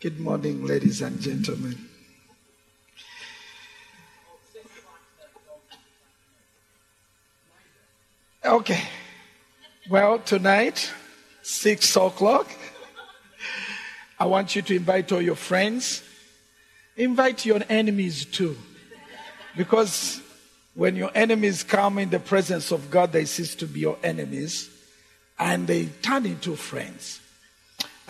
Good morning, ladies and gentlemen. Okay. Well, tonight, six o'clock, I want you to invite all your friends. Invite your enemies too. Because when your enemies come in the presence of God, they cease to be your enemies and they turn into friends.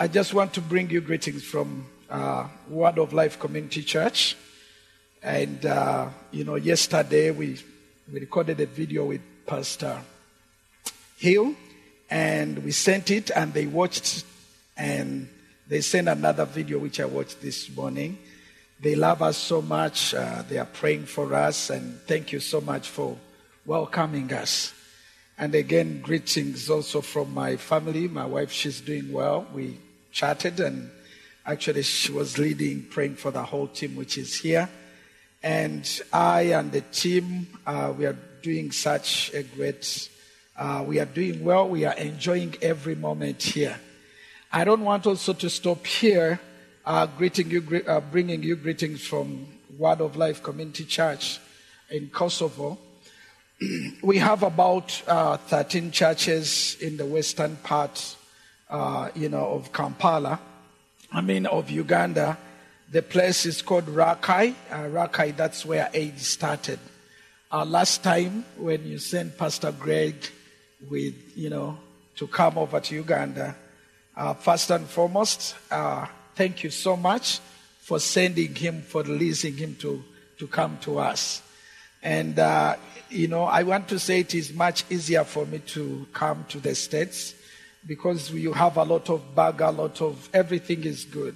I just want to bring you greetings from uh, Word of Life Community Church. And, uh, you know, yesterday we, we recorded a video with Pastor Hill and we sent it and they watched and they sent another video which I watched this morning. They love us so much. Uh, they are praying for us and thank you so much for welcoming us. And again, greetings also from my family. My wife, she's doing well. We chatted and actually she was leading, praying for the whole team which is here. And I and the team, uh, we are doing such a great, uh, we are doing well. We are enjoying every moment here. I don't want also to stop here, uh, greeting you, uh, bringing you greetings from Word of Life Community Church in Kosovo. we have about uh, 13 churches in the western part, uh, you know, of Kampala. I mean, of Uganda. The place is called Rakai. Uh, Rakai, that's where AIDS started. Uh, last time when you sent Pastor Greg with, you know, to come over to Uganda, uh, first and foremost, uh, thank you so much for sending him, for releasing him to, to come to us. And, uh, you know, I want to say it is much easier for me to come to the States because you have a lot of bag, a lot of everything is good.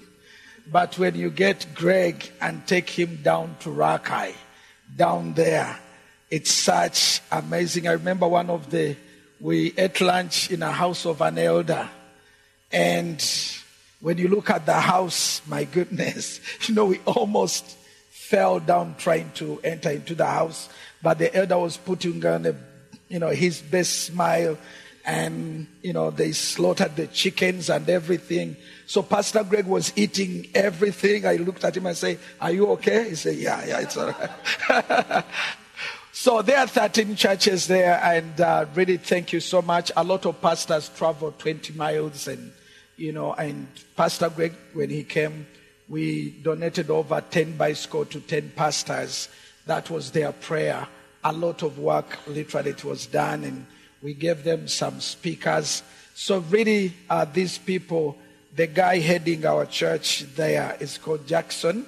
But when you get Greg and take him down to Rakai, down there, it's such amazing. I remember one of the, we ate lunch in a house of an elder. And when you look at the house, my goodness, you know, we almost fell down trying to enter into the house. But the elder was putting on a, you know, his best smile and you know they slaughtered the chickens and everything. So pastor greg was eating everything. I looked at him and say are you okay? He said yeah yeah it's all right. So there are 13 churches there and uh, really thank you so much. A lot of pastors travel 20 miles and you know and pastor greg when he came we donated over 10 bicycle to 10 pastors. That was their prayer. A lot of work literally it was done and we gave them some speakers. So, really, uh, these people, the guy heading our church there is called Jackson.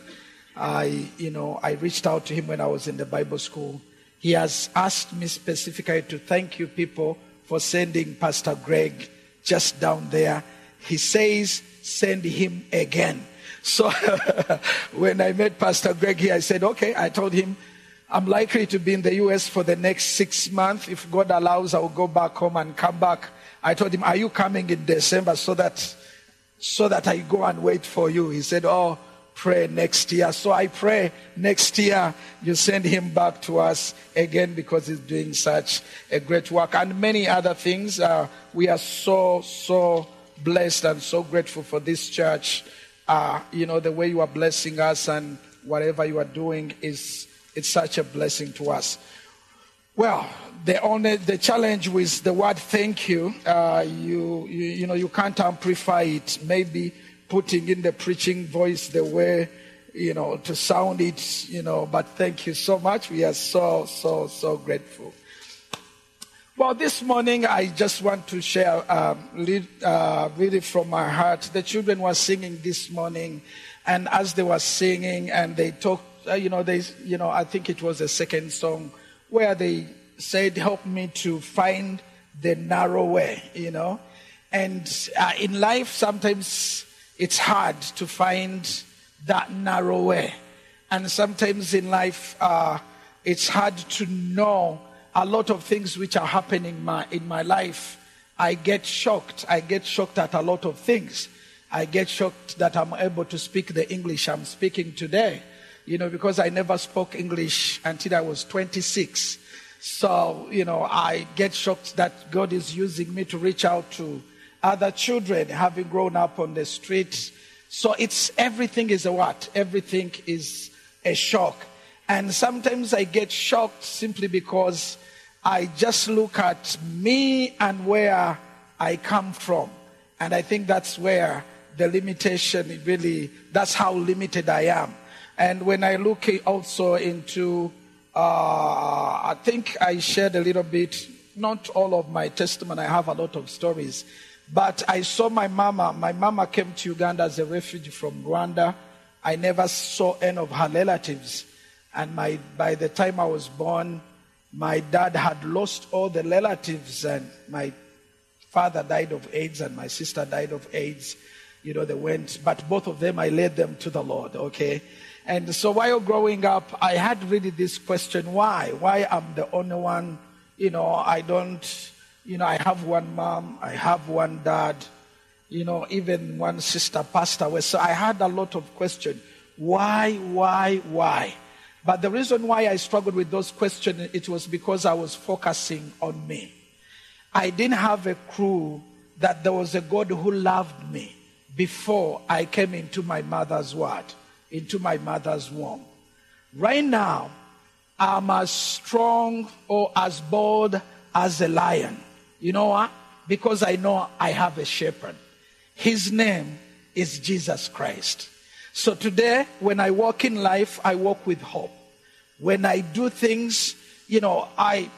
I, you know, I reached out to him when I was in the Bible school. He has asked me specifically to thank you people for sending Pastor Greg just down there. He says, send him again. So when I met Pastor Greg here, I said, okay, I told him, I'm likely to be in the US for the next six months. If God allows, I'll go back home and come back. I told him, Are you coming in December so that so that I go and wait for you? He said, Oh, pray next year. So I pray next year you send him back to us again because he's doing such a great work and many other things. Uh, we are so, so blessed and so grateful for this church. Uh, you know, the way you are blessing us and whatever you are doing is it's such a blessing to us. Well, the only the challenge with the word thank you, uh, you, you you know you can't amplify it. Maybe putting in the preaching voice the way you know to sound it, you know. But thank you so much. We are so so so grateful. Well, this morning I just want to share um, lead, uh, really from my heart. The children were singing this morning, and as they were singing, and they talked uh, you know, they, you know, I think it was the second song where they said, "Help me to find the narrow way," you know. And uh, in life, sometimes it's hard to find that narrow way, and sometimes in life, uh, it's hard to know a lot of things which are happening my, in my life. I get shocked. I get shocked at a lot of things. I get shocked that I'm able to speak the English I'm speaking today you know, because I never spoke English until I was 26. So, you know, I get shocked that God is using me to reach out to other children having grown up on the street. So it's everything is a what? Everything is a shock. And sometimes I get shocked simply because I just look at me and where I come from. And I think that's where the limitation really, that's how limited I am. And when I look also into, uh, I think I shared a little bit, not all of my testimony, I have a lot of stories. But I saw my mama. My mama came to Uganda as a refugee from Rwanda. I never saw any of her relatives. And my, by the time I was born, my dad had lost all the relatives, and my father died of AIDS, and my sister died of AIDS. You know, they went, but both of them, I led them to the Lord, okay? And so while growing up, I had really this question why? Why I'm the only one? You know, I don't, you know, I have one mom, I have one dad, you know, even one sister passed away. So I had a lot of questions. Why, why, why? But the reason why I struggled with those questions, it was because I was focusing on me. I didn't have a clue that there was a God who loved me before I came into my mother's word, into my mother's womb. Right now, I'm as strong or as bold as a lion. You know what? Because I know I have a shepherd. His name is Jesus Christ. So today, when I walk in life, I walk with hope. When I do things, you know, I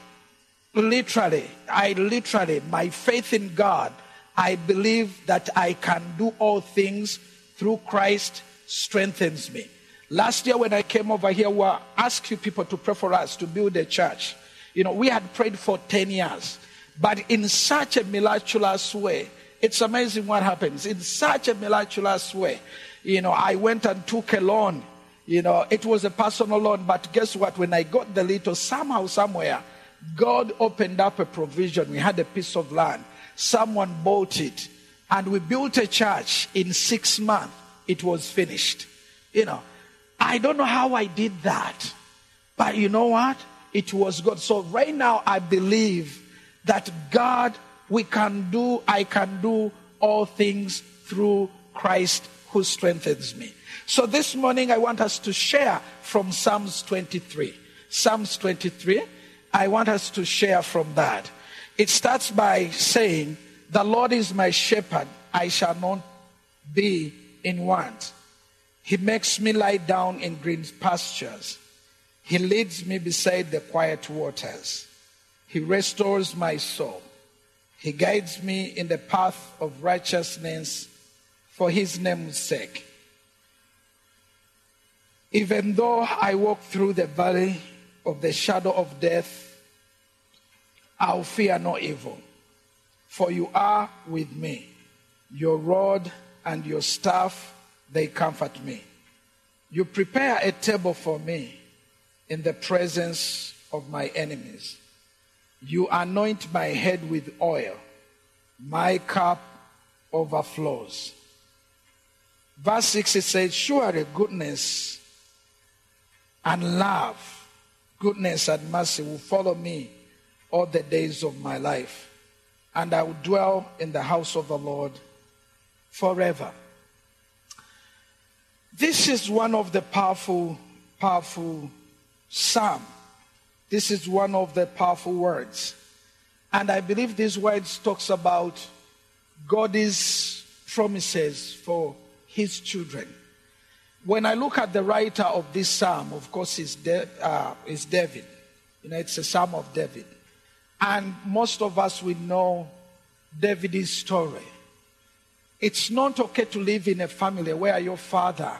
literally, I literally, my faith in God, I believe that I can do all things through Christ strengthens me. Last year when I came over here, we asked you people to pray for us to build a church. You know, we had prayed for 10 years, but in such a miraculous way. It's amazing what happens. In such a miraculous way. You know, I went and took a loan. You know, it was a personal loan, but guess what? When I got the little, somehow, somewhere, God opened up a provision. We had a piece of land. Someone bought it. And we built a church in six months. It was finished. You know, I don't know how I did that. But you know what? It was God. So right now, I believe that God, we can do, I can do all things through Christ who strengthens me. So this morning, I want us to share from Psalms 23. Psalms 23 I want us to share from that. It starts by saying, The Lord is my shepherd, I shall not be in want. He makes me lie down in green pastures. He leads me beside the quiet waters. He restores my soul. He guides me in the path of righteousness for his name's sake. Even though I walk through the valley of the shadow of death, I'll fear no evil, for you are with me. Your rod and your staff, they comfort me. You prepare a table for me in the presence of my enemies. You anoint my head with oil. My cup overflows. Verse 6 it says, Surely goodness and love goodness and mercy will follow me all the days of my life, and I will dwell in the house of the Lord forever. This is one of the powerful, powerful psalm. This is one of the powerful words. And I believe these words talks about God's promises for his children. When I look at the writer of this psalm, of course, it's, De- uh, David. You know, it's a psalm of David. And most of us will know David's story. It's not okay to live in a family where your father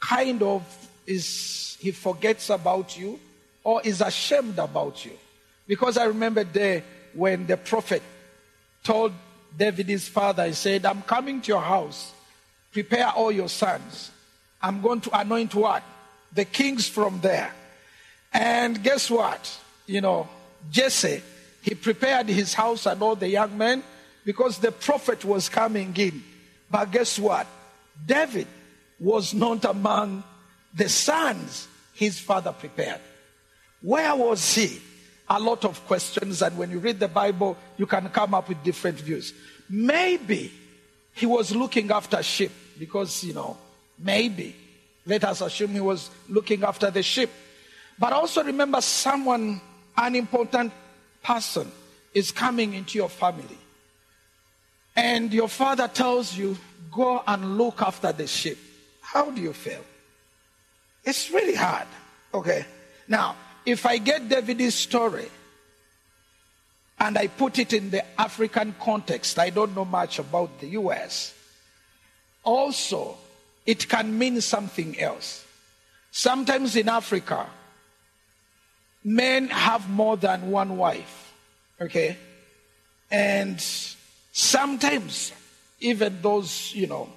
kind of is, he forgets about you or is ashamed about you. Because I remember there when the prophet told David's father, he said, I'm coming to your house, prepare all your sons. I'm going to anoint what? The kings from there. And guess what? You know, Jesse, he prepared his house and all the young men because the prophet was coming in. But guess what? David was not among the sons his father prepared. Where was he? A lot of questions, and when you read the Bible, you can come up with different views. Maybe he was looking after sheep because, you know, maybe. Let us assume he was looking after the sheep. But also remember someone, an important person, is coming into your family. And your father tells you, go and look after the sheep. How do you feel? It's really hard. Okay. Now, if I get David's story and I put it in the African context, I don't know much about the US. Also, it can mean something else. Sometimes in Africa, men have more than one wife. Okay? And sometimes, even those, you know,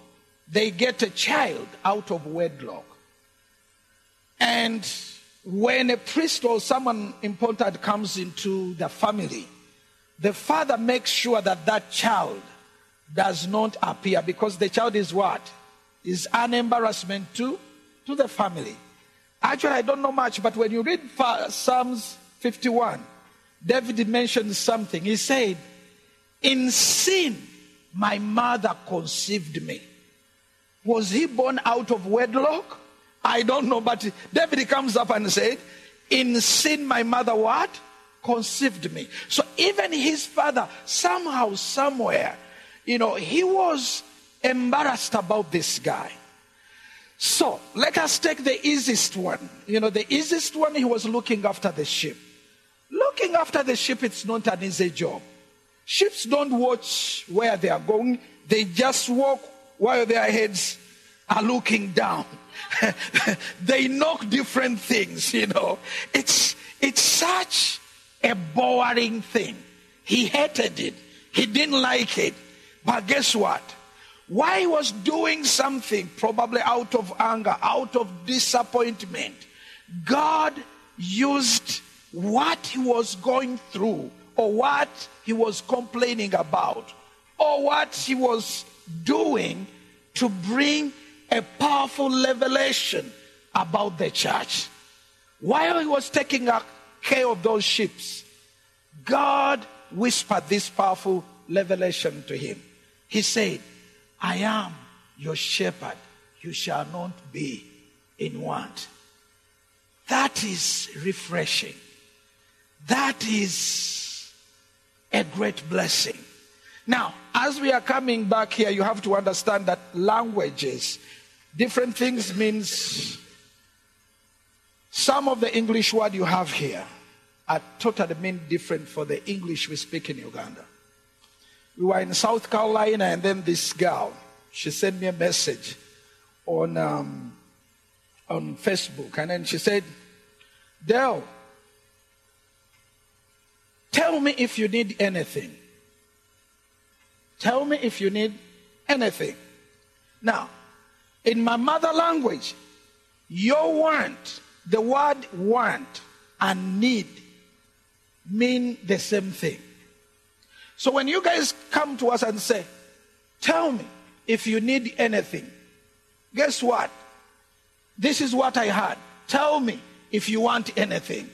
they get a child out of wedlock. And when a priest or someone important comes into the family, the father makes sure that that child does not appear because the child is what? Is an embarrassment to, to the family. Actually, I don't know much, but when you read Psalms 51, David mentioned something. He said, In sin, my mother conceived me. Was he born out of wedlock? I don't know, but David comes up and said, In sin, my mother what? Conceived me. So even his father, somehow, somewhere, you know, he was embarrassed about this guy. So let us take the easiest one. You know, the easiest one, he was looking after the sheep. Looking after the sheep, it's not an easy job. Sheep don't watch where they are going, they just walk while their heads are looking down. they knock different things, you know. It's, it's such a boring thing. He hated it, he didn't like it. But guess what? Why was doing something, probably out of anger, out of disappointment, God used what he was going through, or what he was complaining about, or what he was doing to bring a powerful revelation about the church. While he was taking care of those sheep, God whispered this powerful revelation to him. He said, I am your shepherd. You shall not be in want. That is refreshing. That is a great blessing. Now, as we are coming back here, you have to understand that languages, different things means some of the English word you have here are totally mean different for the English we speak in Uganda we were in South Carolina, and then this girl, she sent me a message on um, on Facebook, and then she said, "Dell, tell me if you need anything. Tell me if you need anything." Now, in my mother language, your want, the word want and need mean the same thing. So when you guys come to us and say, Tell me if you need anything, guess what? This is what I had. Tell me if you want anything.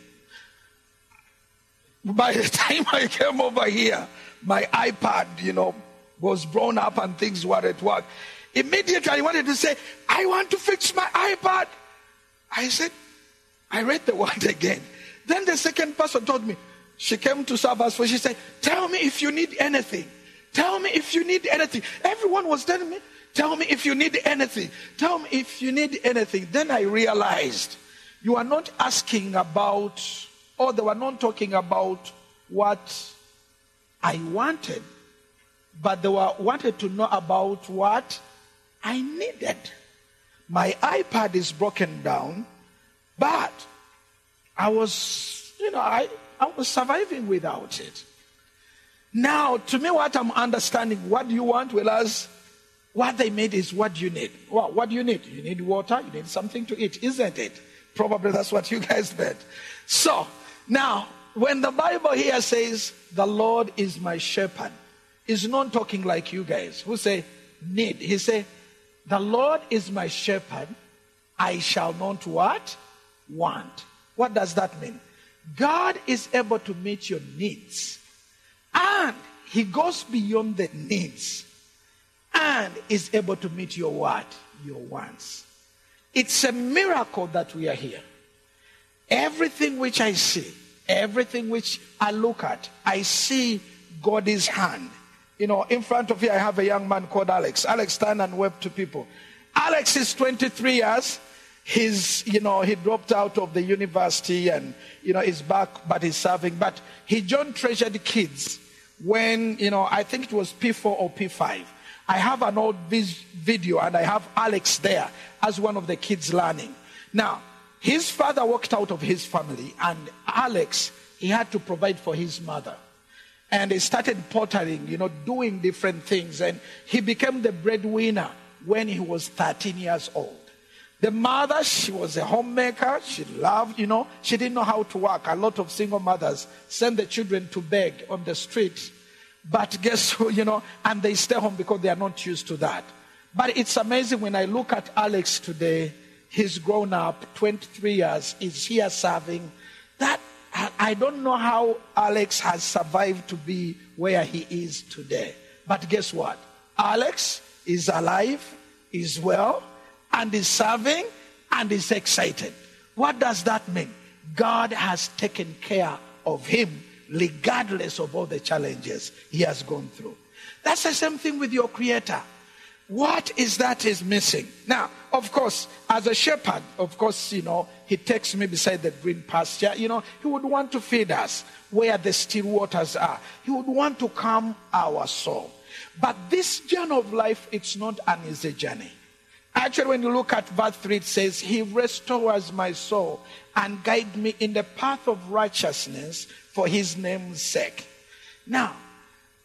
By the time I came over here, my iPad, you know, was blown up and things were at work. Immediately I wanted to say, I want to fix my iPad. I said, I read the word again. Then the second person told me, she came to serve us for she said, Tell me if you need anything. Tell me if you need anything. Everyone was telling me, Tell me if you need anything. Tell me if you need anything. Then I realized you are not asking about, or they were not talking about what I wanted, but they were wanted to know about what I needed. My iPad is broken down, but I was, you know, I, I was surviving without it. Now, to me, what I'm understanding, what do you want? Well, as what they made is what you need. Well, what do you need? You need water, you need something to eat, isn't it? Probably that's what you guys meant. So, now, when the Bible here says, the Lord is my shepherd, is not talking like you guys who say need. He say, the Lord is my shepherd, I shall not what? Want. What does that mean? God is able to meet your needs. And He goes beyond the needs. and is able to meet your what? Your wants. It's a miracle that we are here. Everything which I see, everything which I look at, I see God's hand. You know, in front of you, I have a young man called Alex. Alex stand and wept to people. Alex is 23 years. He's, you know, he dropped out of the university and, you know, he's back, but he's serving. But he joined Treasured Kids when, you know, I think it was P4 or P5. I have an old video and I have Alex there as one of the kids learning. Now, his father walked out of his family and Alex, he had to provide for his mother. And he started pottering, you know, doing different things. And he became the breadwinner when he was 13 years old. The mother, she was a homemaker. She loved, you know, she didn't know how to work. A lot of single mothers send the children to beg on the streets. But guess who, you know, and they stay home because they are not used to that. But it's amazing when I look at Alex today, he's grown up, 23 years, is here serving. That, I don't know how Alex has survived to be where he is today. But guess what? Alex is alive, is well, and is serving, and is excited. What does that mean? God has taken care of him regardless of all the challenges he has gone through. That's the same thing with your creator. What is that is missing? Now, of course, as a shepherd, of course, you know, he takes me beside the green pasture. You know, he would want to feed us where the still waters are. He would want to calm our soul. But this journey of life, it's not an easy journey. Actually, when you look at verse 3, it says, He restores my soul and guide me in the path of righteousness for his name's sake. Now,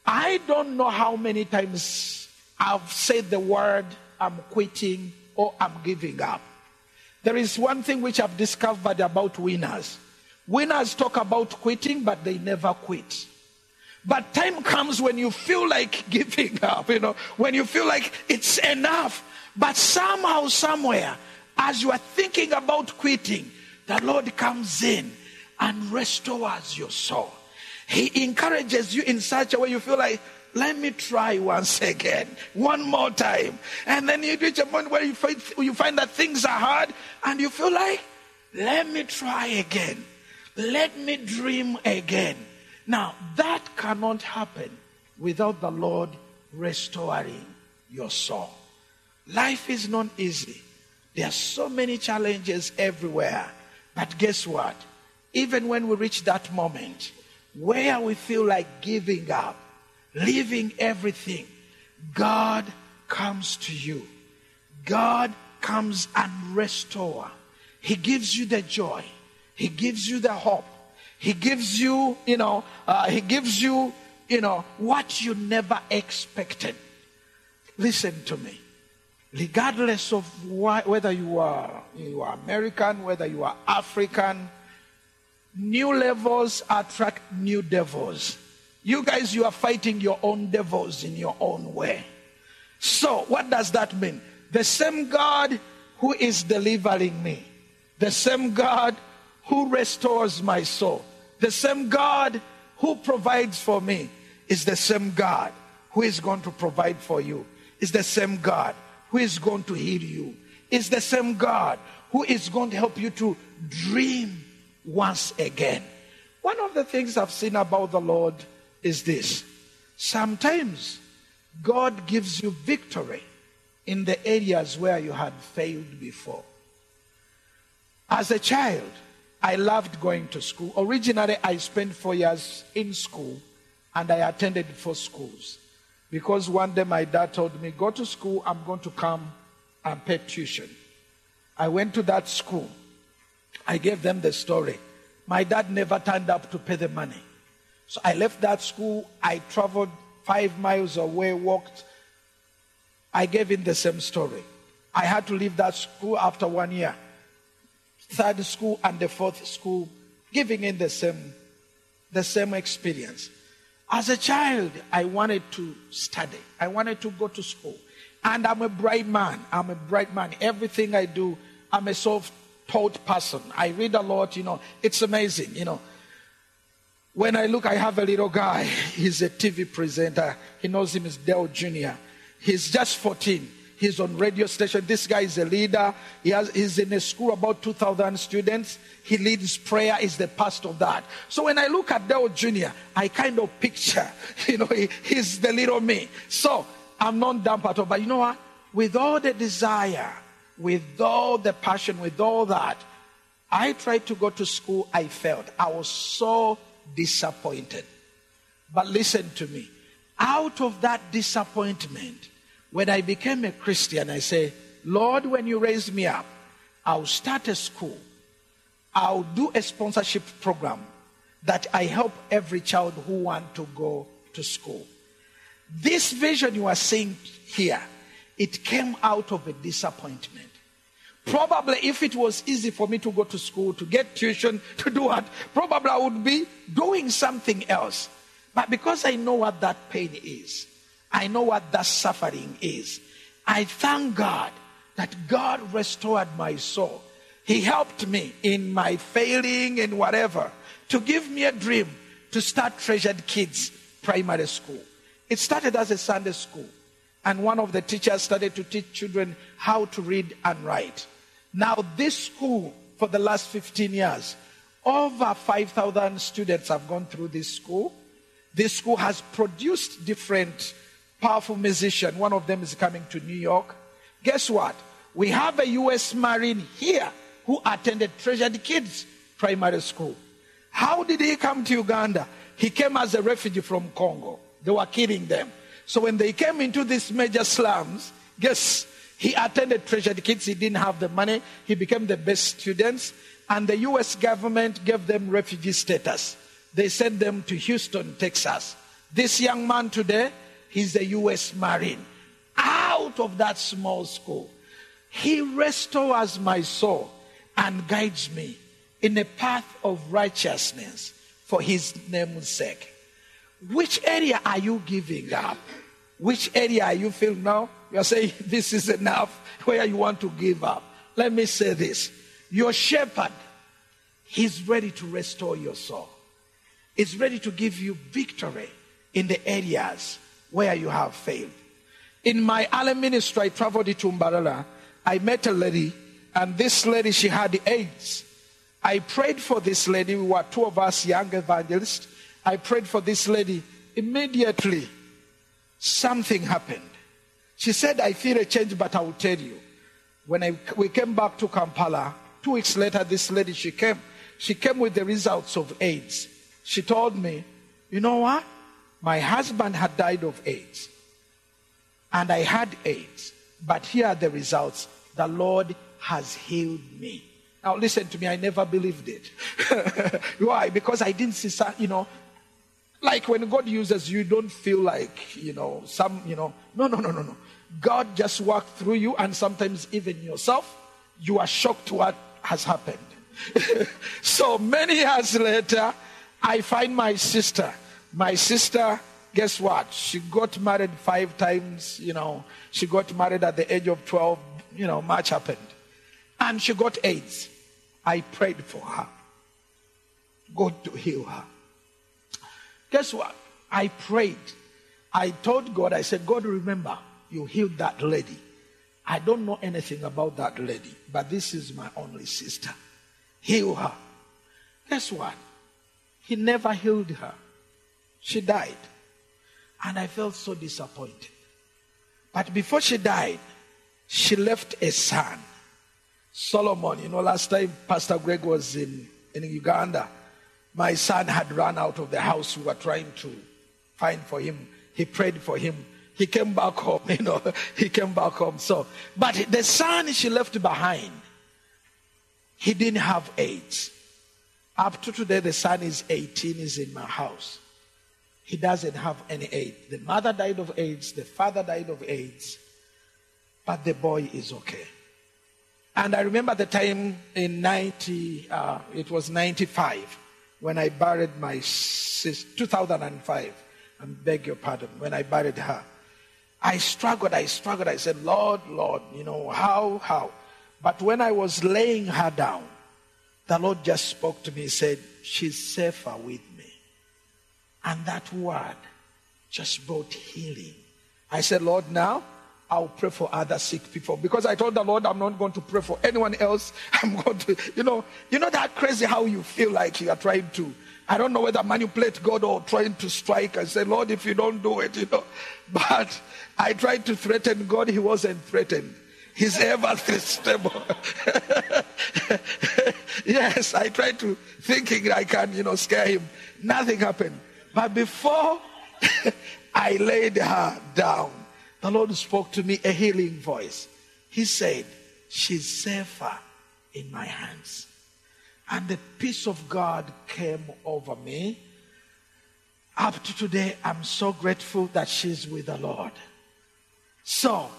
I don't know how many times I've said the word, I'm quitting or I'm giving up. There is one thing which I've discovered about winners. Winners talk about quitting, but they never quit. But time comes when you feel like giving up, you know, when you feel like it's enough. But somehow, somewhere, as you are thinking about quitting, the Lord comes in and restores your soul. He encourages you in such a way you feel like, let me try once again, one more time. And then you reach a point where you find, you find that things are hard and you feel like, let me try again. Let me dream again. Now, that cannot happen without the Lord restoring your soul. Life is not easy. There are so many challenges everywhere. But guess what? Even when we reach that moment where we feel like giving up, leaving everything, God comes to you. God comes and restore. He gives you the joy. He gives you the hope. He gives you, you know, uh, he gives you, you know, what you never expected. Listen to me regardless of why, whether you are, you are American, whether you are African, new levels attract new devils. You guys, you are fighting your own devils in your own way. So, what does that mean? The same God who is delivering me, the same God who restores my soul, the same God who provides for me is the same God who is going to provide for you, is the same God who is going to heal you. is the same God who is going to help you to dream once again. One of the things I've seen about the Lord is this sometimes God gives you victory in the areas where you had failed before. As a child, I loved going to school. Originally, I spent four years in school and I attended four schools. Because one day my dad told me, Go to school, I'm going to come and pay tuition. I went to that school. I gave them the story. My dad never turned up to pay the money. So I left that school. I traveled five miles away, walked. I gave him the same story. I had to leave that school after one year. Third school and the fourth school, giving him the same, the same experience. As a child, I wanted to study. I wanted to go to school. And I'm a bright man. I'm a bright man. Everything I do, I'm a self taught person. I read a lot, you know. It's amazing, you know. When I look, I have a little guy. He's a TV presenter. He knows him as Dale Jr. He's just 14. He's on radio station. This guy is a leader. He has, he's in a school about 2,000 students. He leads prayer. Is the pastor of that. So when I look at Dale Jr., I kind of picture, you know, he, he's the little me. So I'm not dumb at all. But you know what? With all the desire, with all the passion, with all that, I tried to go to school. I failed. I was so disappointed. But listen to me. Out of that disappointment, when I became a Christian, I say, Lord, when you raise me up, I'll start a school. I'll do a sponsorship program that I help every child who want to go to school. This vision you are seeing here, it came out of a disappointment. Probably if it was easy for me to go to school, to get tuition, to do what, probably I would be doing something else. But because I know what that pain is, I know what that suffering is, I thank God that God restored my soul. He helped me in my failing and whatever to give me a dream to start Treasured Kids Primary School. It started as a Sunday school, and one of the teachers started to teach children how to read and write. Now, this school, for the last 15 years, over 5,000 students have gone through this school. This school has produced different powerful musicians. One of them is coming to New York. Guess what? We have a U.S. Marine here who attended Treasured Kids Primary School. How did he come to Uganda? He came as a refugee from Congo. They were killing them. So when they came into these major slums, guess he attended Treasured Kids. He didn't have the money. He became the best students. And the U.S. government gave them refugee status. They sent them to Houston, Texas. This young man today, he's a U.S. Marine. Out of that small school, he restores my soul and guides me in a path of righteousness for his name's sake. Which area are you giving up? Which area are you feeling now? You're saying this is enough where you want to give up. Let me say this. Your shepherd, he's ready to restore your soul He's ready to give you victory in the areas where you have failed. In my early ministry, I traveled to Mbarara. I met a lady, and this lady, she had AIDS. I prayed for this lady. We were two of us young evangelists. I prayed for this lady. Immediately, something happened. She said, I feel a change, but I will tell you. When I, we came back to Kampala, two weeks later, this lady, she came. She came with the results of AIDS she told me, You know what? My husband had died of AIDS, and I had AIDS, but here are the results. The Lord has healed me. Now, listen to me, I never believed it. Why? Because I didn't see, you know, like when God uses you, don't feel like, you know, some, you know, no, no, no, no, no. God just worked through you, and sometimes even yourself, you are shocked what has happened. so many years later, I find my sister. My sister, guess what? She got married five times, you know. She got married at the age of 12, you know, much happened. And she got AIDS. I prayed for her. God to heal her. Guess what? I prayed. I told God, I said, God, remember, you healed that lady. I don't know anything about that lady, but this is my only sister. Heal her. Guess what? He never healed her. She died. And I felt so disappointed. But before she died, she left a son. Solomon, you know, last time Pastor Greg was in, in Uganda, my son had run out of the house. We were trying to find for him. He prayed for him. He came back home, you know, he came back home. So, but the son she left behind, he didn't have AIDS. Up to today, the son is 18, is in my house. He doesn't have any AIDS. The mother died of AIDS, the father died of AIDS, but the boy is okay. And I remember the time in 90, uh, it was 95, when I buried my sister, 2005. I beg your pardon, when I buried her. I struggled, I struggled. I said, Lord, Lord, you know, how, how? But when I was laying her down, the Lord just spoke to me, said, She's safer with me. And that word just brought healing I said, Lord, now I'll pray for other sick people because I told the Lord I'm not going to pray for anyone else. I'm going to, you know, you know that crazy how you feel like you are trying to. I don't know whether manipulate God or trying to strike. and say, Lord, if you don't do it, you know. But I tried to threaten God. He wasn't threatened. He's ever stable. yes, I tried to thinking I can, you know, scare him. Nothing happened. But before I laid her down, the Lord spoke to me a healing voice. He said, She's safer in my hands. And the peace of God came over me. Up to today, I'm so grateful that she's with the Lord. So,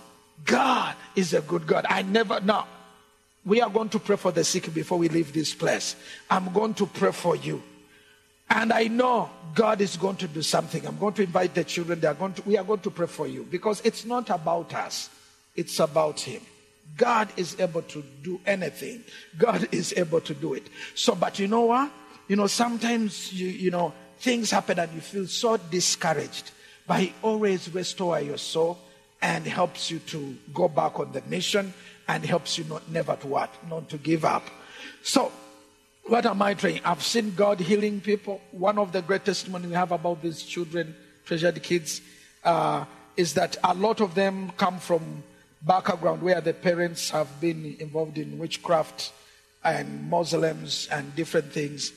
God is a good God. I never, now, we are going to pray for the sick before we leave this place. I'm going to pray for you. And I know God is going to do something. I'm going to invite the children. They are going to, we are going to pray for you because it's not about us, it's about Him. God is able to do anything. God is able to do it. So, but you know what? You know, sometimes you, you know, things happen and you feel so discouraged. But He always restores your soul and helps you to go back on the mission and helps you not never to what? Not to give up. So what am I trying? I've seen God healing people. One of the great testimony we have about these children, treasured kids, uh, is that a lot of them come from background where the parents have been involved in witchcraft and Muslims and different things.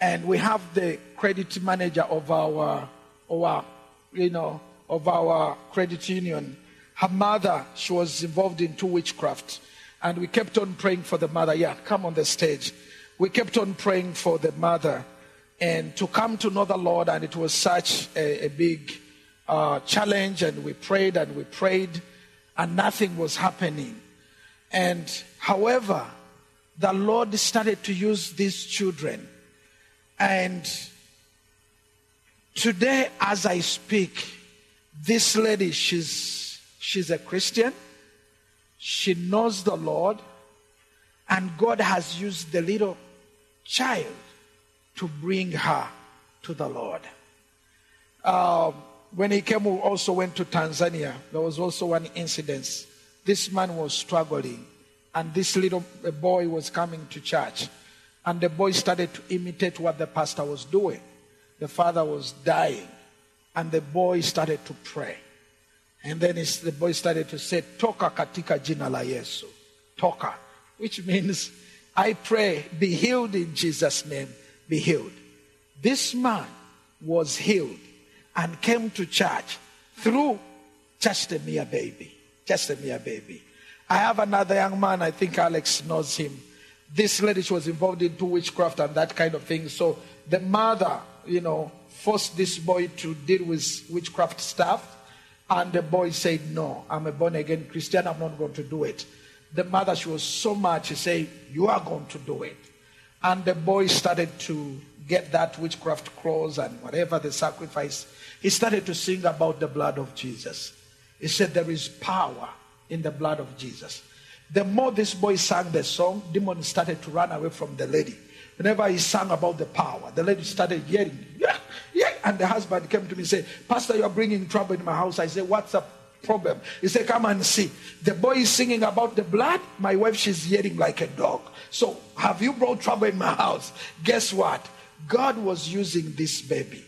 And we have the credit manager of our, our you know, of our credit union. Her mother, she was involved in two witchcraft. And we kept on praying for the mother. Yeah, come on the stage we kept on praying for the mother and to come to know the Lord, and it was such a, a big uh, challenge. And we prayed and we prayed, and nothing was happening. And however, the Lord started to use these children. And today, as I speak, this lady, she's, she's a Christian. She knows the Lord. And God has used the little child to bring her to the Lord. Uh, when he came, we also went to Tanzania. There was also one incident. This man was struggling, and this little boy was coming to church. And the boy started to imitate what the pastor was doing. The father was dying, and the boy started to pray. And then the boy started to say, Toka katika jina la Yesu. Toka, which means I pray, be healed in Jesus' name, be healed. This man was healed and came to church through just a mere baby. Just a mere baby. I have another young man, I think Alex knows him. This lady she was involved in witchcraft and that kind of thing. So the mother, you know, forced this boy to deal with witchcraft stuff. And the boy said, No, I'm a born again Christian, I'm not going to do it. The mother, she was so much, she said, You are going to do it. And the boy started to get that witchcraft cross and whatever the sacrifice. He started to sing about the blood of Jesus. He said, There is power in the blood of Jesus. The more this boy sang the song, demons started to run away from the lady. Whenever he sang about the power, the lady started yelling, yeah, yeah. And the husband came to me and said, Pastor, you are bringing trouble in my house. I said, What's up? Problem. He said, Come and see. The boy is singing about the blood. My wife, she's yelling like a dog. So, have you brought trouble in my house? Guess what? God was using this baby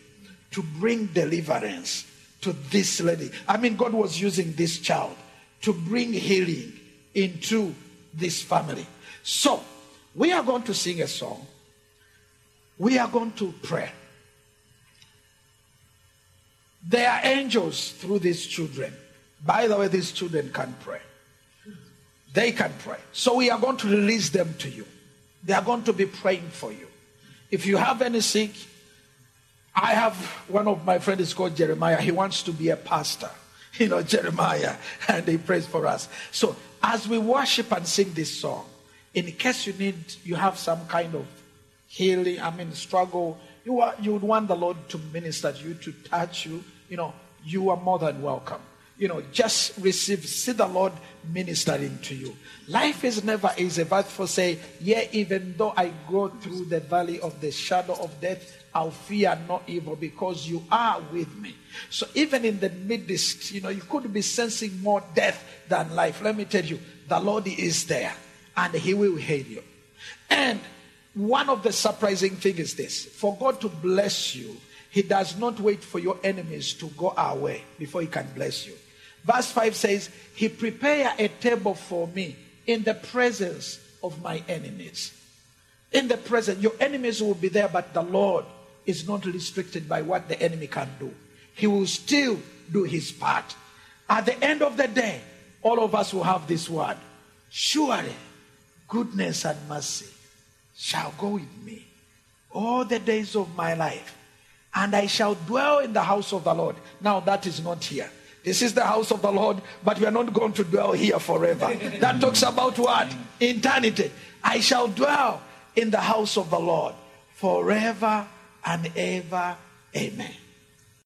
to bring deliverance to this lady. I mean, God was using this child to bring healing into this family. So, we are going to sing a song. We are going to pray. There are angels through these children. By the way, these children can pray. They can pray. So we are going to release them to you. They are going to be praying for you. If you have any sick, I have one of my friends is called Jeremiah. He wants to be a pastor. You know, Jeremiah, and he prays for us. So as we worship and sing this song, in case you need, you have some kind of healing, I mean, struggle, you, are, you would want the Lord to minister to you, to touch you, you know, you are more than welcome. You know, just receive, see the Lord ministering to you. Life is never easy. Verse for say, Yeah, even though I go through the valley of the shadow of death, I'll fear no evil because you are with me. So even in the midst, you know, you could be sensing more death than life. Let me tell you, the Lord is there and he will heal you. And one of the surprising things is this for God to bless you, he does not wait for your enemies to go away before he can bless you. Verse 5 says, He prepare a table for me in the presence of my enemies. In the presence, your enemies will be there, but the Lord is not restricted by what the enemy can do. He will still do his part. At the end of the day, all of us will have this word Surely, goodness and mercy shall go with me all the days of my life, and I shall dwell in the house of the Lord. Now, that is not here. This is the house of the Lord, but we are not going to dwell here forever. that talks about what? Eternity. I shall dwell in the house of the Lord forever and ever. Amen.